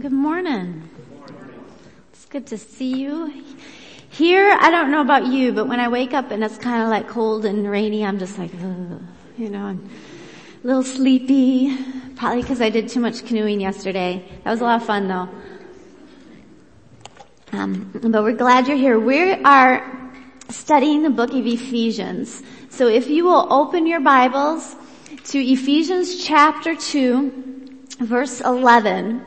Good morning. It's good to see you. Here, I don't know about you, but when I wake up and it's kind of like cold and rainy, I'm just like, you know, I'm a little sleepy. Probably because I did too much canoeing yesterday. That was a lot of fun though. Um, but we're glad you're here. We are studying the book of Ephesians. So if you will open your Bibles to Ephesians chapter 2, verse 11,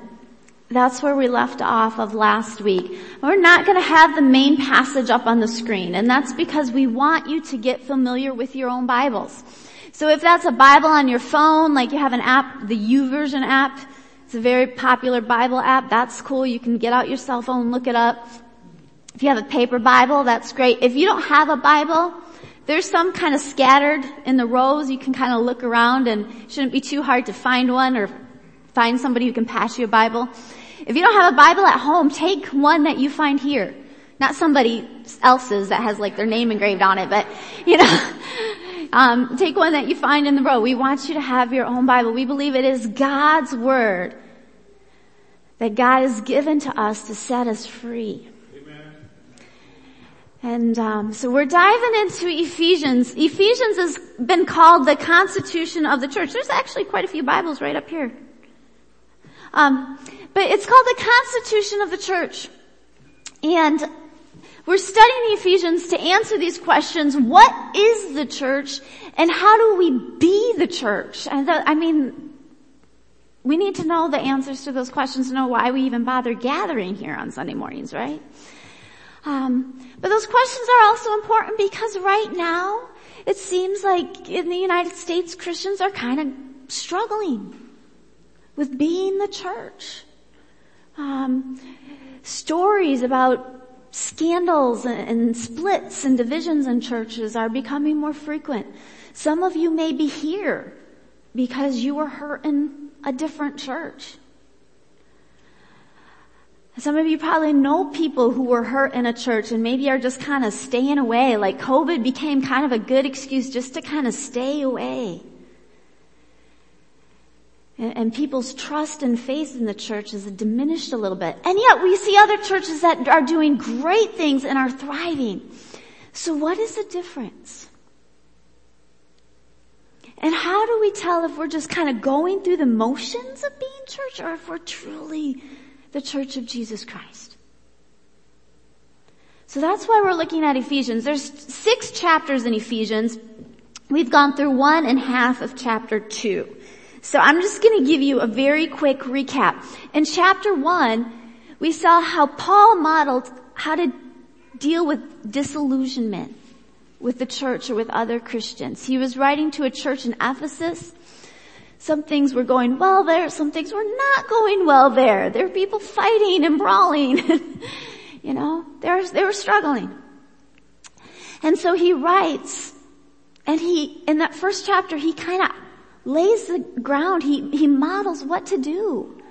that's where we left off of last week. We're not going to have the main passage up on the screen, and that's because we want you to get familiar with your own Bibles. So if that's a Bible on your phone, like you have an app, the YouVersion app, it's a very popular Bible app, that's cool. You can get out your cell phone, and look it up. If you have a paper Bible, that's great. If you don't have a Bible, there's some kind of scattered in the rows. You can kind of look around and shouldn't be too hard to find one or find somebody who can pass you a Bible. If you don't have a Bible at home, take one that you find here. Not somebody else's that has like their name engraved on it, but you know, um, take one that you find in the row. We want you to have your own Bible. We believe it is God's Word that God has given to us to set us free. Amen. And um, so we're diving into Ephesians. Ephesians has been called the constitution of the church. There's actually quite a few Bibles right up here. Um, but it's called the Constitution of the Church. And we're studying the Ephesians to answer these questions. What is the church and how do we be the church? And the, I mean, we need to know the answers to those questions to know why we even bother gathering here on Sunday mornings, right? Um, but those questions are also important because right now it seems like in the United States Christians are kind of struggling with being the church. Um, stories about scandals and, and splits and divisions in churches are becoming more frequent. Some of you may be here because you were hurt in a different church. Some of you probably know people who were hurt in a church and maybe are just kind of staying away. Like COVID became kind of a good excuse just to kind of stay away. And, people's trust and faith in the church has diminished a little bit. And yet we see other churches that are doing great things and are thriving. So what is the difference? And how do we tell if we're just kind of going through the motions of being church or if we're truly the church of Jesus Christ? So that's why we're looking at Ephesians. There's six chapters in Ephesians. We've gone through one and half of chapter two. So I'm just going to give you a very quick recap. In chapter one, we saw how Paul modeled how to deal with disillusionment with the church or with other Christians. He was writing to a church in Ephesus. Some things were going well there, some things were not going well there. There were people fighting and brawling. you know, they were, they were struggling. And so he writes, and he, in that first chapter, he kind of lays the ground. He, he models what to do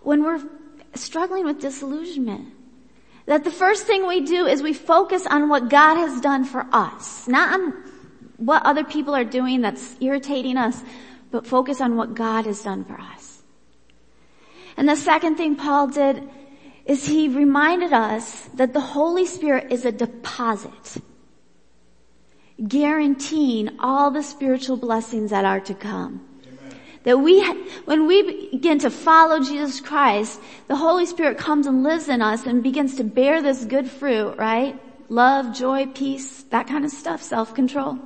when we're struggling with disillusionment. That the first thing we do is we focus on what God has done for us, not on what other people are doing that's irritating us, but focus on what God has done for us. And the second thing Paul did is he reminded us that the Holy Spirit is a deposit guaranteeing all the spiritual blessings that are to come. Amen. That we, when we begin to follow Jesus Christ, the Holy Spirit comes and lives in us and begins to bear this good fruit, right? Love, joy, peace, that kind of stuff, self-control.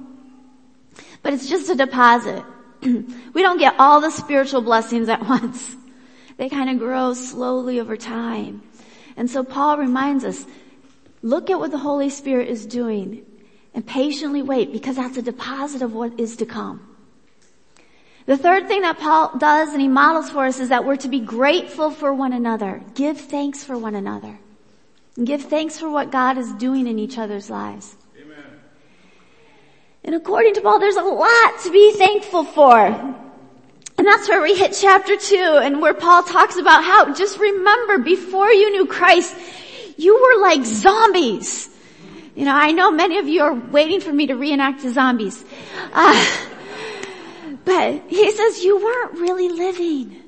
But it's just a deposit. we don't get all the spiritual blessings at once. They kind of grow slowly over time. And so Paul reminds us, look at what the Holy Spirit is doing and patiently wait because that's a deposit of what is to come. The third thing that Paul does and he models for us is that we're to be grateful for one another. Give thanks for one another. And give thanks for what God is doing in each other's lives. Amen. And according to Paul, there's a lot to be thankful for. And that's where we hit chapter two and where Paul talks about how, just remember, before you knew Christ, you were like zombies. You know, I know many of you are waiting for me to reenact the zombies. Uh, but he says you weren't really living.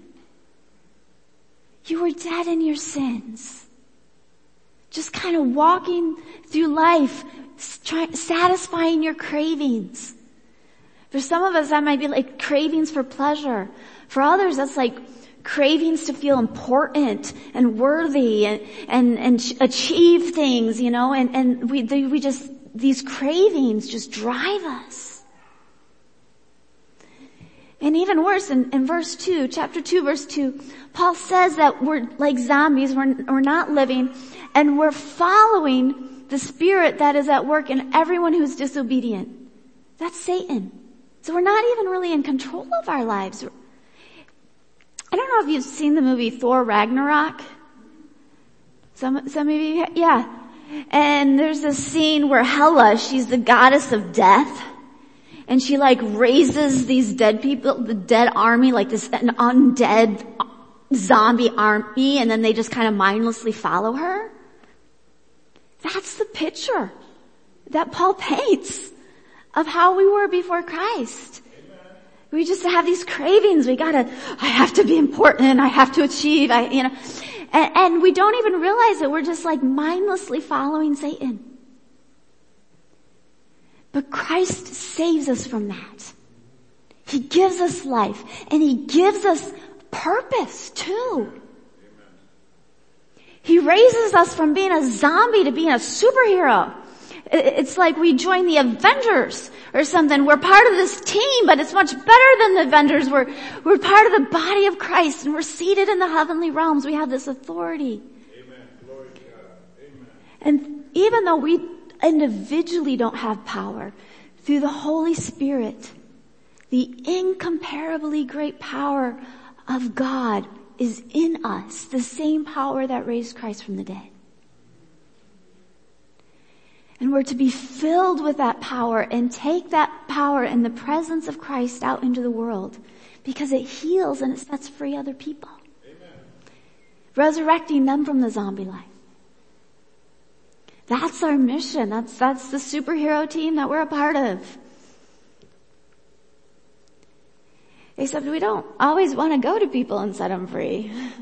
You were dead in your sins. Just kind of walking through life, try, satisfying your cravings. For some of us that might be like cravings for pleasure. For others that's like cravings to feel important and worthy and, and, and achieve things, you know, and, and we, we just, these cravings just drive us. And even worse, in, in verse 2, chapter 2 verse 2, Paul says that we're like zombies, we're, we're not living, and we're following the spirit that is at work in everyone who's disobedient. That's Satan. So we're not even really in control of our lives. I don't know if you've seen the movie Thor Ragnarok. Some, some of you, yeah. And there's a scene where Hela, she's the goddess of death and she like raises these dead people, the dead army, like this an undead zombie army, and then they just kind of mindlessly follow her. That's the picture that Paul paints of how we were before Christ. We just have these cravings. We gotta, I have to be important. I have to achieve. I, you know, and, and we don't even realize it. We're just like mindlessly following Satan. But Christ saves us from that. He gives us life and He gives us purpose too. He raises us from being a zombie to being a superhero. It's like we join the Avengers or something. We're part of this team, but it's much better than the Avengers. We're, we're part of the body of Christ and we're seated in the heavenly realms. We have this authority. Amen. Glory to God. Amen. And even though we individually don't have power. Through the Holy Spirit, the incomparably great power of God is in us, the same power that raised Christ from the dead. And we're to be filled with that power and take that power and the presence of Christ out into the world because it heals and it sets free other people. Amen. Resurrecting them from the zombie life. That's our mission. That's, that's the superhero team that we're a part of. Except we don't always want to go to people and set them free.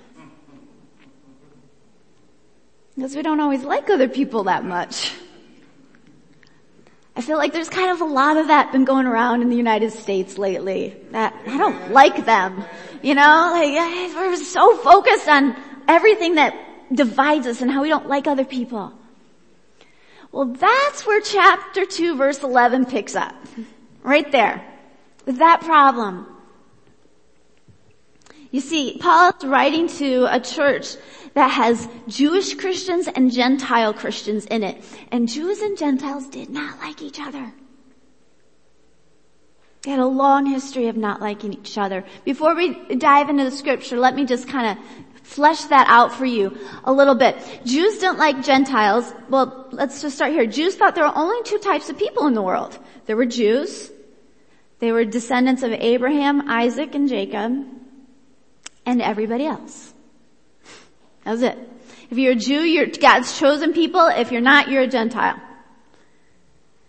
because we don't always like other people that much. I feel like there's kind of a lot of that been going around in the United States lately. That I don't like them. You know, like eh, we're so focused on everything that divides us and how we don't like other people. Well, that's where chapter 2 verse 11 picks up. Right there. With that problem. You see, Paul is writing to a church that has Jewish Christians and Gentile Christians in it. And Jews and Gentiles did not like each other. They had a long history of not liking each other. Before we dive into the scripture, let me just kind of flesh that out for you a little bit. Jews didn't like Gentiles. Well, let's just start here. Jews thought there were only two types of people in the world. There were Jews. They were descendants of Abraham, Isaac, and Jacob, and everybody else. That was it. If you're a Jew, you're God's chosen people. If you're not, you're a Gentile.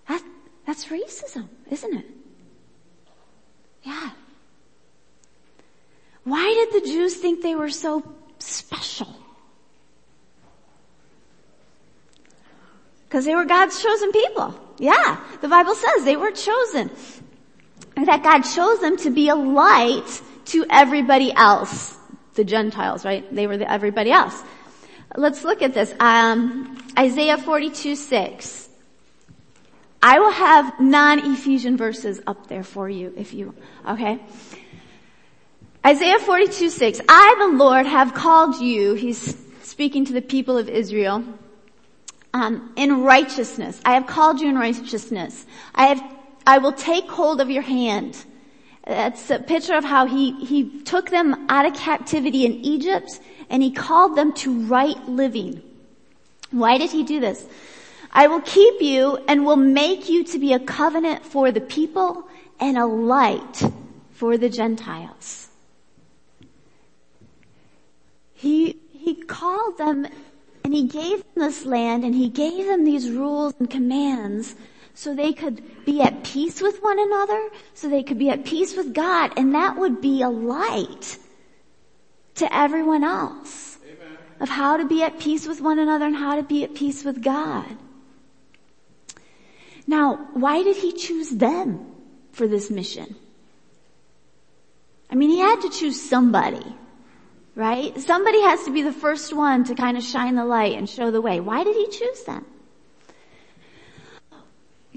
That, that's racism, isn't it? Yeah. Why did the Jews think they were so special. Because they were God's chosen people. Yeah, the Bible says they were chosen. And that God chose them to be a light to everybody else. The Gentiles, right? They were the everybody else. Let's look at this. Um, Isaiah 42, 6. I will have non-Ephesian verses up there for you if you, okay? Isaiah 42, 6. I, the Lord, have called you, he's speaking to the people of Israel, um, in righteousness. I have called you in righteousness. I have, I will take hold of your hand. That's a picture of how he, he took them out of captivity in Egypt and he called them to right living. Why did he do this? I will keep you and will make you to be a covenant for the people and a light for the Gentiles. He, he called them and he gave them this land and he gave them these rules and commands so they could be at peace with one another, so they could be at peace with God, and that would be a light to everyone else Amen. of how to be at peace with one another and how to be at peace with God. Now, why did he choose them for this mission? I mean, he had to choose somebody, right? Somebody has to be the first one to kind of shine the light and show the way. Why did he choose them?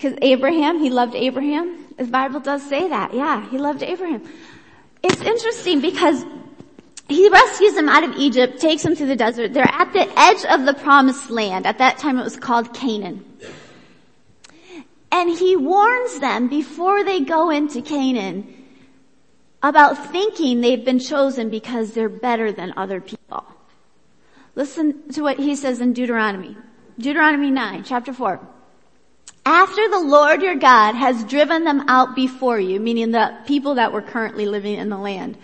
Because Abraham, he loved Abraham. The Bible does say that. Yeah, he loved Abraham. It's interesting because he rescues them out of Egypt, takes them through the desert. They're at the edge of the promised land. At that time it was called Canaan. And he warns them before they go into Canaan about thinking they've been chosen because they're better than other people. Listen to what he says in Deuteronomy. Deuteronomy 9, chapter 4. After the Lord your God has driven them out before you, meaning the people that were currently living in the land,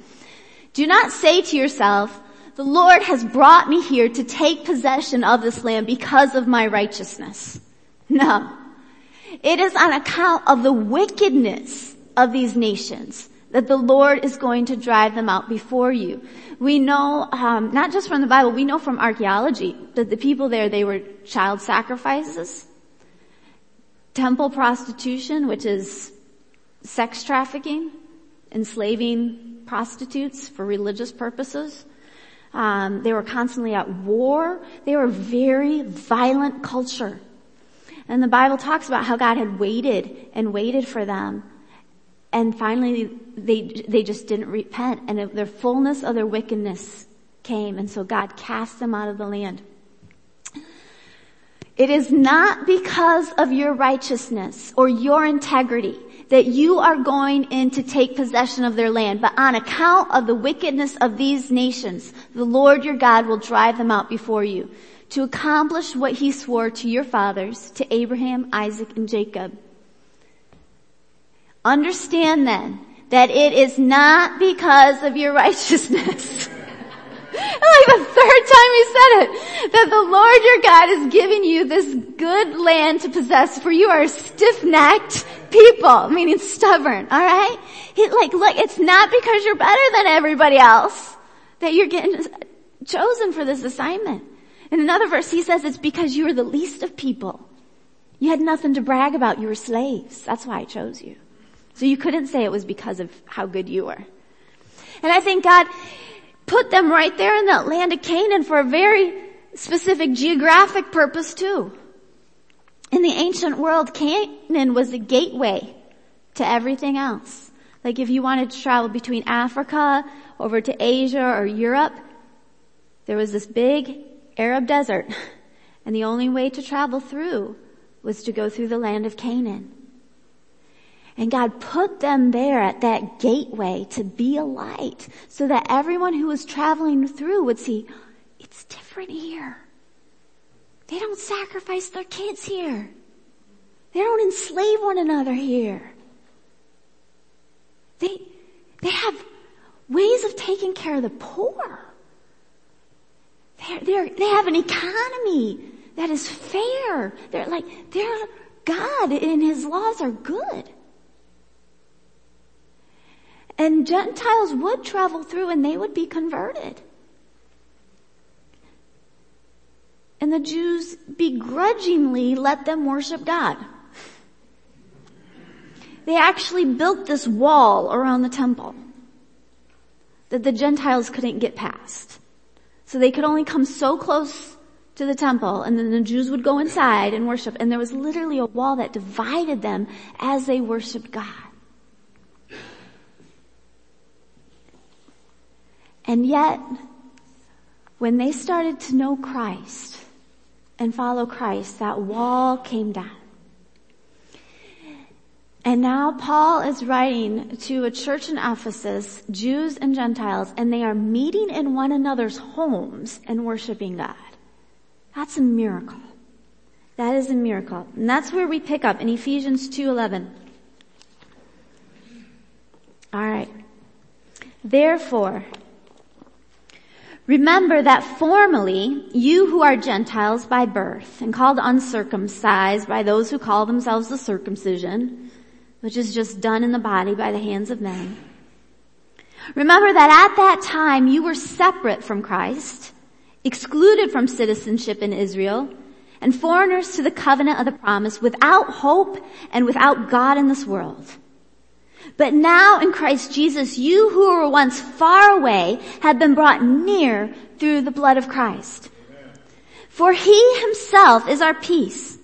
do not say to yourself, the Lord has brought me here to take possession of this land because of my righteousness. No. It is on account of the wickedness of these nations that the Lord is going to drive them out before you. We know, um, not just from the Bible, we know from archaeology that the people there, they were child sacrifices, temple prostitution, which is sex trafficking, enslaving prostitutes for religious purposes. Um, they were constantly at war. They were a very violent culture. And the Bible talks about how God had waited and waited for them and finally, they, they just didn't repent and their fullness of their wickedness came. And so God cast them out of the land. It is not because of your righteousness or your integrity that you are going in to take possession of their land, but on account of the wickedness of these nations, the Lord your God will drive them out before you to accomplish what he swore to your fathers, to Abraham, Isaac, and Jacob. Understand then that it is not because of your righteousness. Like the third time he said it, that the Lord your God is giving you this good land to possess for you are stiff-necked people, meaning stubborn, alright? He like, look, it's not because you're better than everybody else that you're getting chosen for this assignment. In another verse, he says it's because you are the least of people. You had nothing to brag about. You were slaves. That's why I chose you. So you couldn't say it was because of how good you were. And I think God put them right there in that land of Canaan for a very specific geographic purpose too. In the ancient world, Canaan was a gateway to everything else. Like if you wanted to travel between Africa over to Asia or Europe, there was this big Arab desert and the only way to travel through was to go through the land of Canaan. And God put them there at that gateway to be a light so that everyone who was traveling through would see, it's different here. They don't sacrifice their kids here. They don't enslave one another here. They, they have ways of taking care of the poor. They're, they're, they have an economy that is fair. They're like, their God and His laws are good. And Gentiles would travel through and they would be converted. And the Jews begrudgingly let them worship God. They actually built this wall around the temple that the Gentiles couldn't get past. So they could only come so close to the temple and then the Jews would go inside and worship and there was literally a wall that divided them as they worshiped God. And yet, when they started to know Christ and follow Christ, that wall came down. And now Paul is writing to a church in Ephesus, Jews and Gentiles, and they are meeting in one another's homes and worshiping God. That's a miracle. That is a miracle. And that's where we pick up in Ephesians 2.11. Alright. Therefore, Remember that formerly you who are Gentiles by birth and called uncircumcised by those who call themselves the circumcision, which is just done in the body by the hands of men, Remember that at that time you were separate from Christ, excluded from citizenship in Israel, and foreigners to the covenant of the promise without hope and without God in this world. But now in Christ Jesus, you who were once far away have been brought near through the blood of Christ. For he himself is our peace,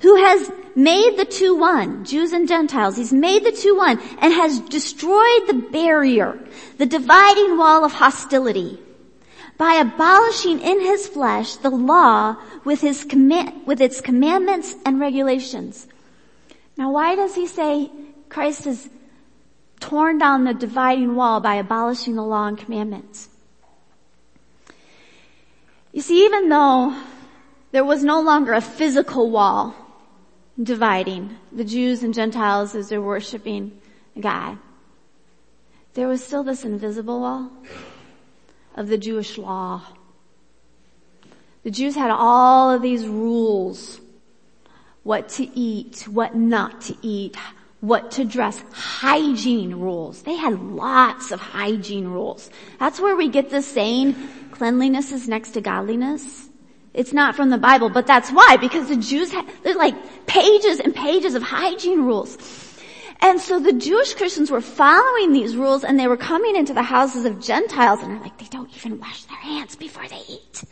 who has made the two one, Jews and Gentiles. He's made the two one and has destroyed the barrier, the dividing wall of hostility by abolishing in his flesh the law with his commit, with its commandments and regulations. Now why does he say Christ has torn down the dividing wall by abolishing the law and commandments? You see, even though there was no longer a physical wall dividing the Jews and Gentiles as they're worshiping God, there was still this invisible wall of the Jewish law. The Jews had all of these rules. What to eat, what not to eat, what to dress, hygiene rules. They had lots of hygiene rules. That's where we get the saying, cleanliness is next to godliness. It's not from the Bible, but that's why, because the Jews had, there's like pages and pages of hygiene rules. And so the Jewish Christians were following these rules and they were coming into the houses of Gentiles and they're like, they don't even wash their hands before they eat.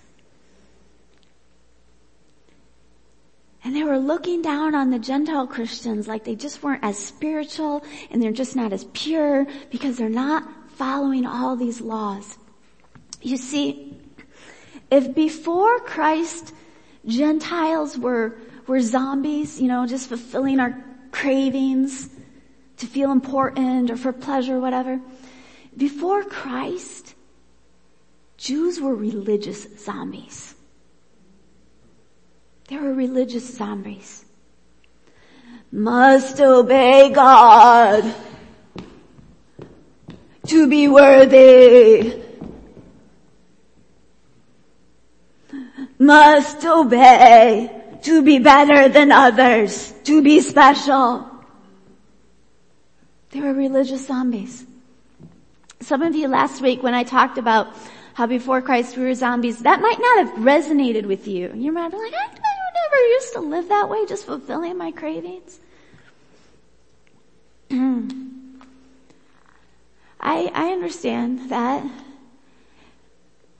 And they were looking down on the Gentile Christians like they just weren't as spiritual and they're just not as pure because they're not following all these laws. You see, if before Christ, Gentiles were, were zombies, you know, just fulfilling our cravings, to feel important or for pleasure or whatever. Before Christ, Jews were religious zombies. They were religious zombies. Must obey God to be worthy. Must obey to be better than others, to be special. They were religious zombies. Some of you last week when I talked about how before Christ we were zombies, that might not have resonated with you. You might be like, I never used to live that way, just fulfilling my cravings. I, I understand that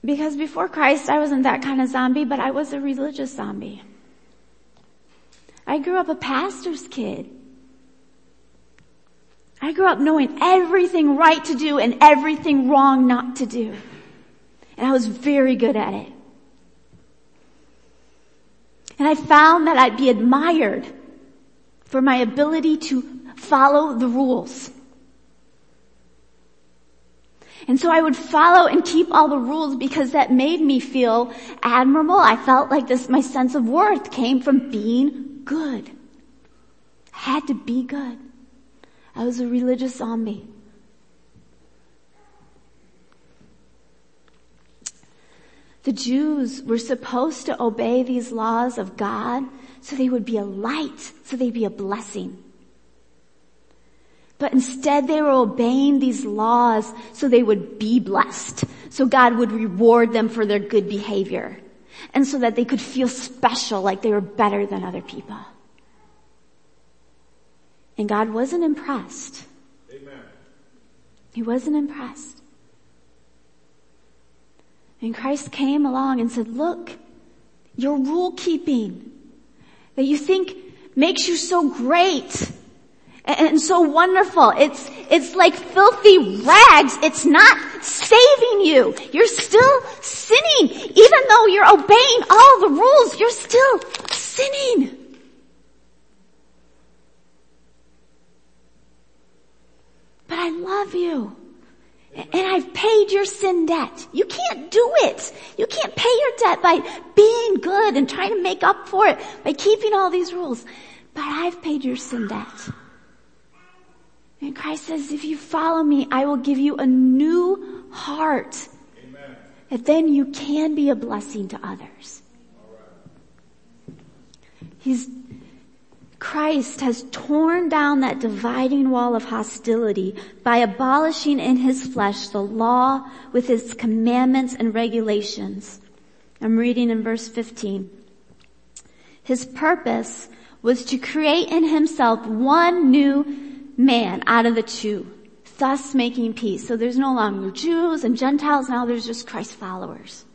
because before Christ I wasn't that kind of zombie, but I was a religious zombie. I grew up a pastor's kid. I grew up knowing everything right to do and everything wrong not to do. And I was very good at it. And I found that I'd be admired for my ability to follow the rules. And so I would follow and keep all the rules because that made me feel admirable. I felt like this, my sense of worth came from being good. I had to be good. I was a religious zombie. The Jews were supposed to obey these laws of God so they would be a light, so they'd be a blessing. But instead they were obeying these laws so they would be blessed. So God would reward them for their good behavior. And so that they could feel special like they were better than other people. And God wasn't impressed. Amen. He wasn't impressed. And Christ came along and said, look, your rule keeping that you think makes you so great and so wonderful. It's, it's like filthy rags. It's not saving you. You're still sinning. Even though you're obeying all the rules, you're still sinning. but I love you. And I've paid your sin debt. You can't do it. You can't pay your debt by being good and trying to make up for it by keeping all these rules. But I've paid your sin debt. And Christ says, if you follow me, I will give you a new heart. Amen. And then you can be a blessing to others. He's, Christ has torn down that dividing wall of hostility by abolishing in his flesh the law with its commandments and regulations. I'm reading in verse 15. His purpose was to create in himself one new man out of the two, thus making peace. So there's no longer Jews and Gentiles, now there's just Christ followers.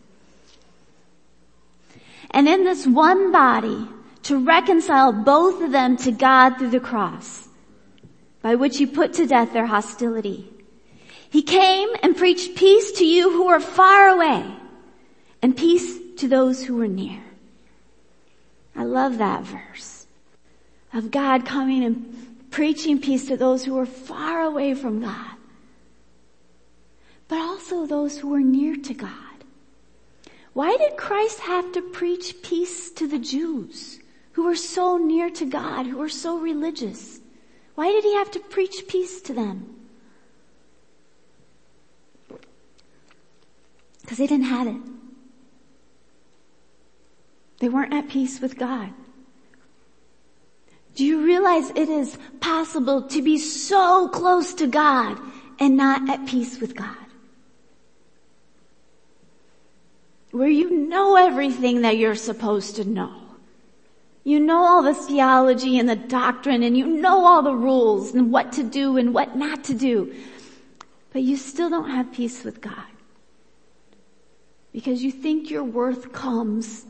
And in this one body, to reconcile both of them to God through the cross, by which he put to death their hostility. He came and preached peace to you who are far away and peace to those who are near. I love that verse of God coming and preaching peace to those who are far away from God, but also those who are near to God. Why did Christ have to preach peace to the Jews who were so near to God, who were so religious? Why did he have to preach peace to them? Because they didn't have it. They weren't at peace with God. Do you realize it is possible to be so close to God and not at peace with God? Where you know everything that you're supposed to know. You know all the theology and the doctrine and you know all the rules and what to do and what not to do. But you still don't have peace with God. Because you think your worth comes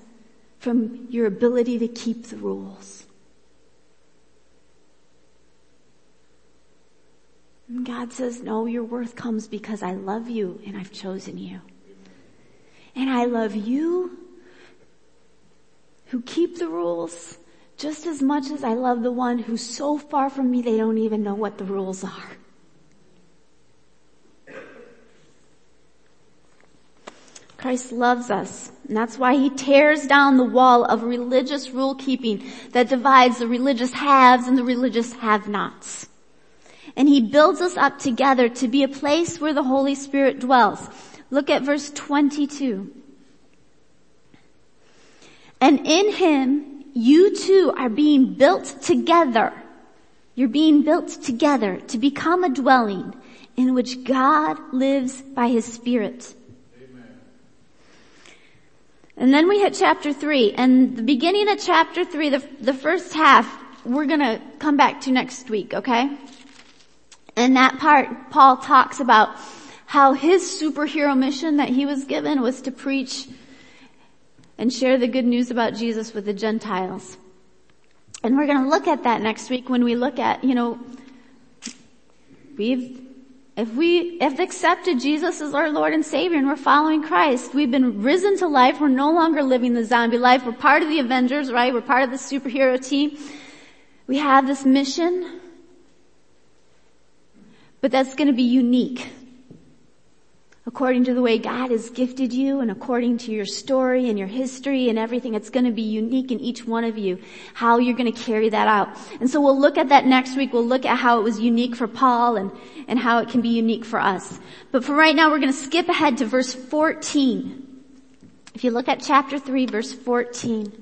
from your ability to keep the rules. And God says, no, your worth comes because I love you and I've chosen you. And I love you who keep the rules just as much as I love the one who's so far from me they don't even know what the rules are. Christ loves us. And that's why he tears down the wall of religious rule keeping that divides the religious haves and the religious have-nots. And he builds us up together to be a place where the Holy Spirit dwells. Look at verse 22. And in him, you too are being built together. You're being built together to become a dwelling in which God lives by his Spirit. And then we hit chapter three and the beginning of chapter three, the, the first half, we're gonna come back to next week, okay? And that part, Paul talks about how his superhero mission that he was given was to preach and share the good news about Jesus with the Gentiles. And we're gonna look at that next week when we look at, you know, we've if we have accepted Jesus as our Lord and Savior and we're following Christ, we've been risen to life. We're no longer living the zombie life. We're part of the Avengers, right? We're part of the superhero team. We have this mission, but that's going to be unique according to the way God has gifted you and according to your story and your history and everything. It's going to be unique in each one of you, how you're going to carry that out. And so we'll look at that next week. We'll look at how it was unique for Paul and, and how it can be unique for us. But for right now, we're going to skip ahead to verse 14. If you look at chapter 3, verse 14.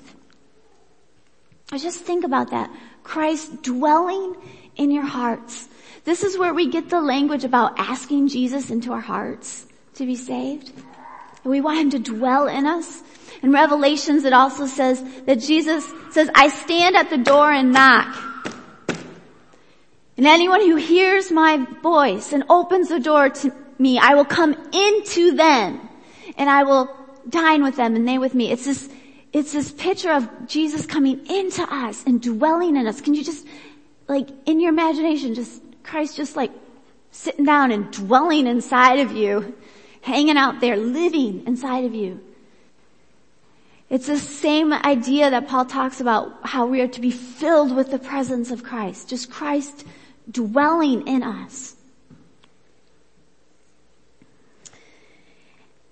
Just think about that. Christ dwelling in your hearts. This is where we get the language about asking Jesus into our hearts to be saved. We want Him to dwell in us. In Revelations it also says that Jesus says, I stand at the door and knock. And anyone who hears my voice and opens the door to me, I will come into them and I will dine with them and they with me. It's this, it's this picture of Jesus coming into us and dwelling in us. Can you just like in your imagination, just Christ just like sitting down and dwelling inside of you. hanging out there, living inside of you. It's the same idea that Paul talks about how we are to be filled with the presence of Christ. Just Christ dwelling in us.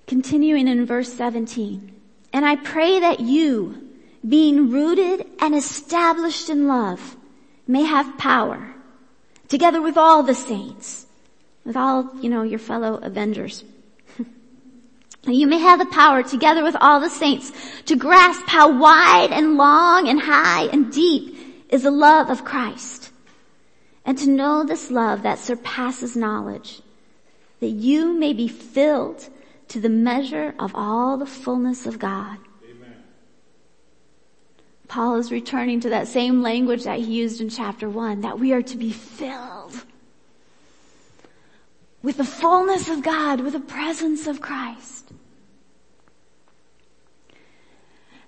Continuing in verse 17. And I pray that you, being rooted and established in love, may have power, together with all the saints, with all, you know, your fellow avengers. you may have the power, together with all the saints, to grasp how wide and long and high and deep is the love of Christ. And to know this love that surpasses knowledge, that you may be filled to the measure of all the fullness of God. Amen. Paul is returning to that same language that he used in chapter one, that we are to be filled with the fullness of God, with the presence of Christ.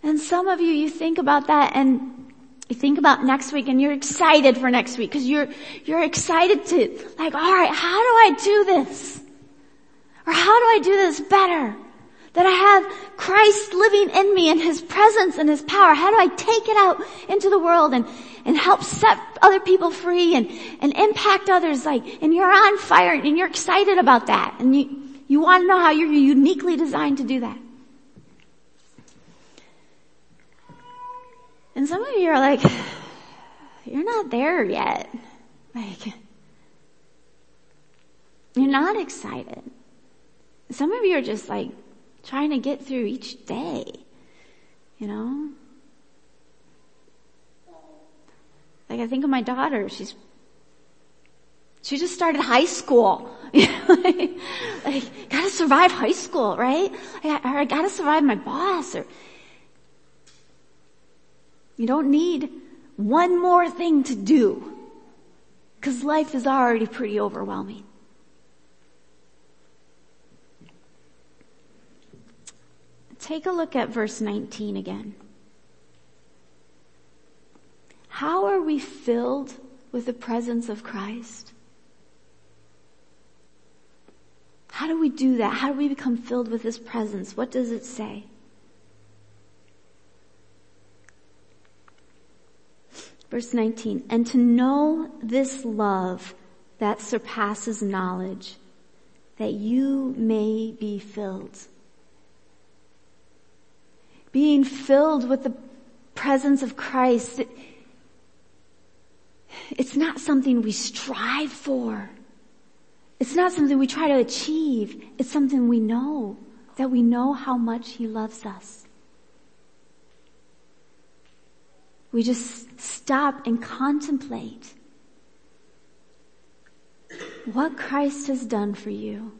And some of you, you think about that and you think about next week and you're excited for next week because you're, you're excited to like, alright, how do I do this? Or how do I do this better? That I have Christ living in me and His presence and His power. How do I take it out into the world and, and help set other people free and, and impact others like, and you're on fire and you're excited about that and you, you want to know how you're uniquely designed to do that. And some of you are like, you're not there yet. Like, you're not excited. Some of you are just like trying to get through each day, you know? Like I think of my daughter, she's, she just started high school. like, like, gotta survive high school, right? Or I gotta survive my boss or, you don't need one more thing to do. Cause life is already pretty overwhelming. Take a look at verse 19 again. How are we filled with the presence of Christ? How do we do that? How do we become filled with His presence? What does it say? Verse 19, and to know this love that surpasses knowledge, that you may be filled being filled with the presence of Christ, it's not something we strive for. It's not something we try to achieve. It's something we know, that we know how much He loves us. We just stop and contemplate what Christ has done for you,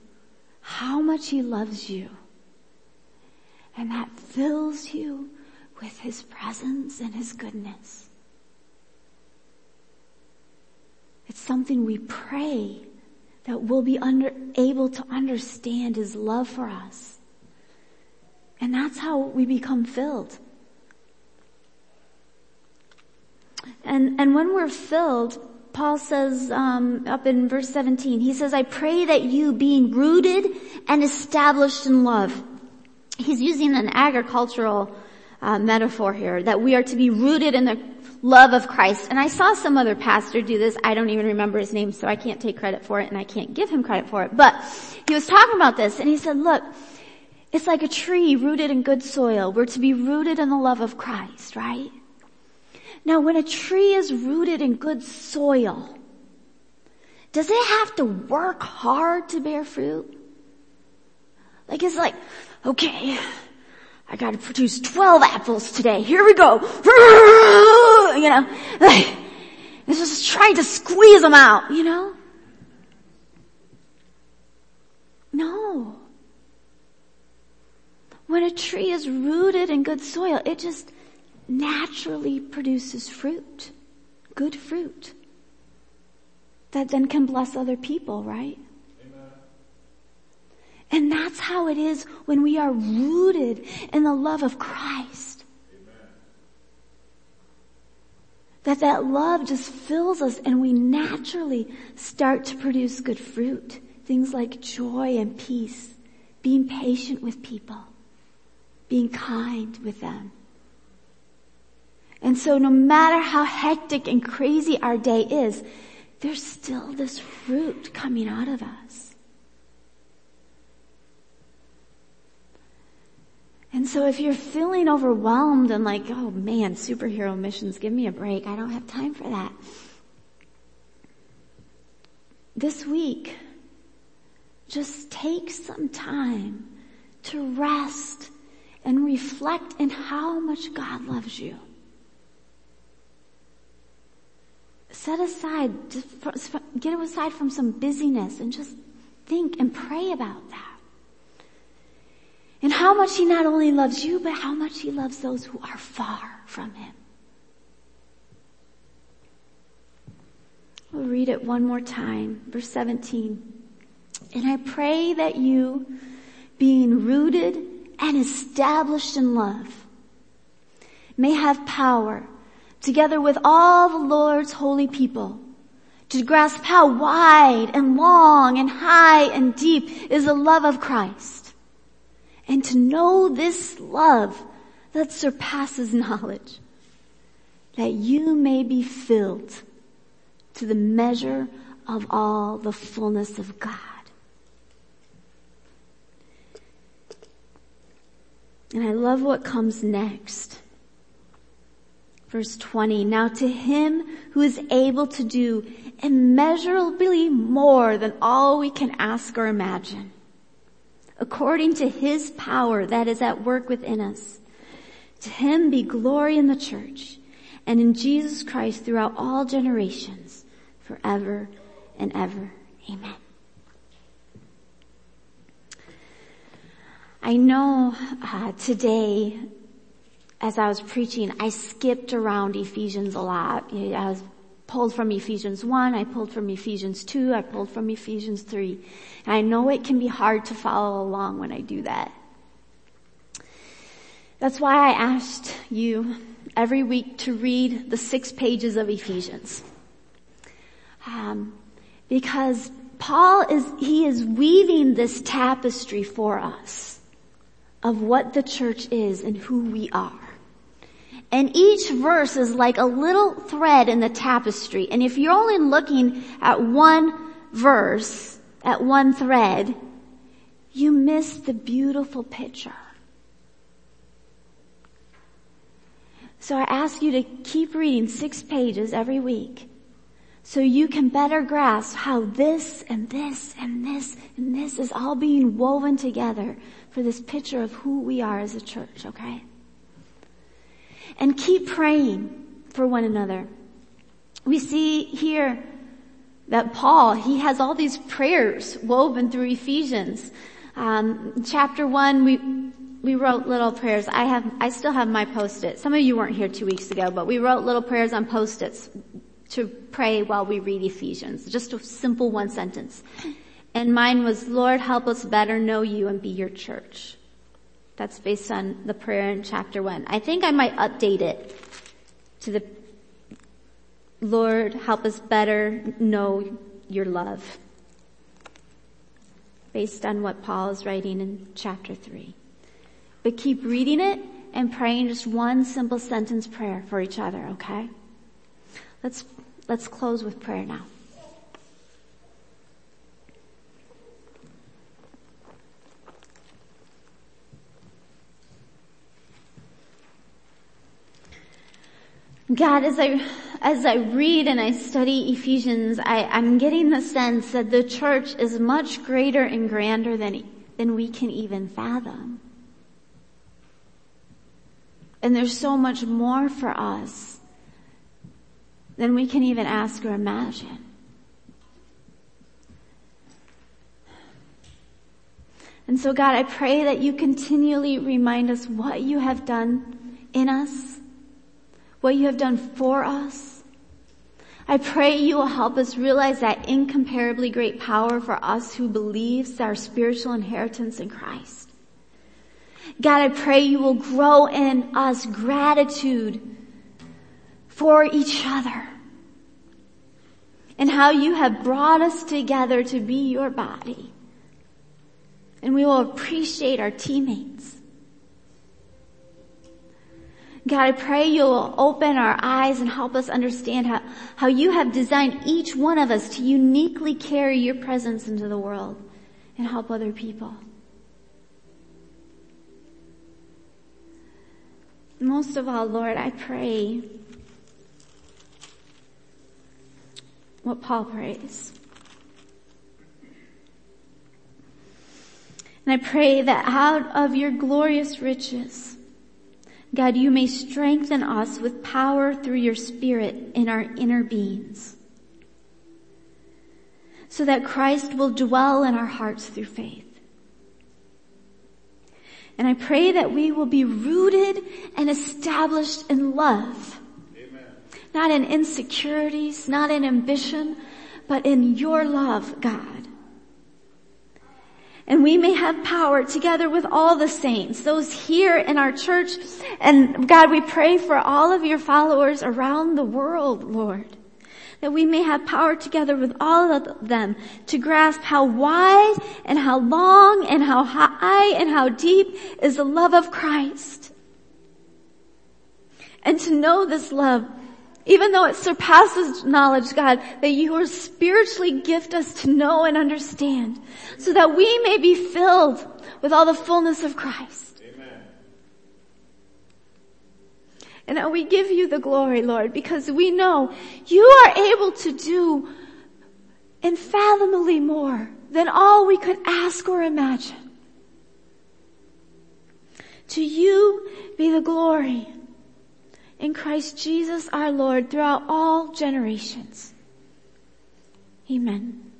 how much He loves you. And that fills you with His presence and His goodness. It's something we pray that we'll be under, able to understand His love for us. And that's how we become filled. And, and when we're filled, Paul says um, up in verse 17, he says, I pray that you being rooted and established in love he's using an agricultural uh, metaphor here, that we are to be rooted in the love of Christ. And I saw some other pastor do this. I don't even remember his name, so I can't take credit for it and I can't give him credit for it. But he was talking about this and he said, look, it's like a tree rooted in good soil. We're to be rooted in the love of Christ, right? Now when a tree is rooted in good soil, does it have to work hard to bear fruit? Like it's like, okay, I gotta produce 12 apples today. Here we go. You know, like, it's just trying to squeeze them out, you know? No. When a tree is rooted in good soil, it just naturally produces fruit. Good fruit. That then can bless other people, right? And that's how it is when we are rooted in the love of Christ. Amen. That that love just fills us and we naturally start to produce good fruit. Things like joy and peace being patient with people, being kind with them. And so no matter how hectic and crazy our day is, there's still this fruit coming out of us. And so if you're feeling overwhelmed and like, oh man, superhero missions, give me a break. I don't have time for that. This week, just take some time to rest and reflect in how much God loves you. set aside, get aside from some busyness and just think and pray about that. And how much he not only loves you, but how much he loves those who are far from him. We'll read it one more time. Verse 17. And I pray that you, being rooted and established in love, may have power together with all the Lord's holy people to grasp how wide and long and high and deep is the love of Christ and to know this love that surpasses knowledge that you may be filled to the measure of all the fullness of God. And I love what comes next. Verse 20, now to him who is able to do immeasurably more than all we can ask or imagine, according to his power that is at work within us. To him be glory in the church and in Jesus Christ throughout all generations, forever and ever. Amen. I know uh, today as I was preaching, I skipped around Ephesians a lot. I was pulled from Ephesians 1, I pulled from Ephesians 2, I pulled from Ephesians 3. And I know it can be hard to follow along when I do that. That's why I asked you every week to read the six pages of Ephesians. Um, because Paul is, he is weaving this tapestry for us of what the church is and who we are. And each verse is like a little thread in the tapestry. And if you're only looking at one verse, at one thread, you miss the beautiful picture. So I ask you to keep reading six pages every week so you can better grasp how this and this and this and this is all being woven together for this picture of who we are as a church, okay? And keep praying for one another. We see here that Paul, he has all these prayers woven through Ephesians. Um, chapter one, we, we wrote little prayers. I have, I still have my post-it. Some of you weren't here two weeks ago, but we wrote little prayers on post-its to pray while we read Ephesians. Just a simple one sentence. And mine was, Lord, help us better know you and be your church. That's based on the prayer in chapter one. I think I might update it to the Lord, help us better know your love. Based on what Paul is writing in chapter three. But keep reading it and praying just one simple sentence prayer for each other, okay? Let's, let's close with prayer now. God, as I, as I read and I study Ephesians, I, I'm getting the sense that the church is much greater and grander than, than we can even fathom. And there's so much more for us than we can even ask or imagine. And so God, I pray that you continually remind us what you have done in us what you have done for us. I pray you will help us realize that incomparably great power for us who believes our spiritual inheritance in Christ. God, I pray you will grow in us gratitude for each other and how you have brought us together to be your body. And we will appreciate our teammates. God, I pray you'll open our eyes and help us understand how, how you have designed each one of us to uniquely carry your presence into the world and help other people. Most of all, Lord, I pray what Paul prays. And I pray that out of your glorious riches, God, you may strengthen us with power through your spirit in our inner beings. So that Christ will dwell in our hearts through faith. And I pray that we will be rooted and established in love. Amen. Not in insecurities, not in ambition, but in your love, God and we may have power together with all the saints, those here in our church. And God, we pray for all of your followers around the world, Lord, that we may have power together with all of them to grasp how wide and how long and how high and how deep is the love of Christ. And to know this love even though it surpasses knowledge, God, that you will spiritually gift us to know and understand so that we may be filled with all the fullness of Christ. Amen. And that we give you the glory, Lord, because we know you are able to do infathomably more than all we could ask or imagine. To you be the glory in Christ Jesus our Lord throughout all generations. Amen.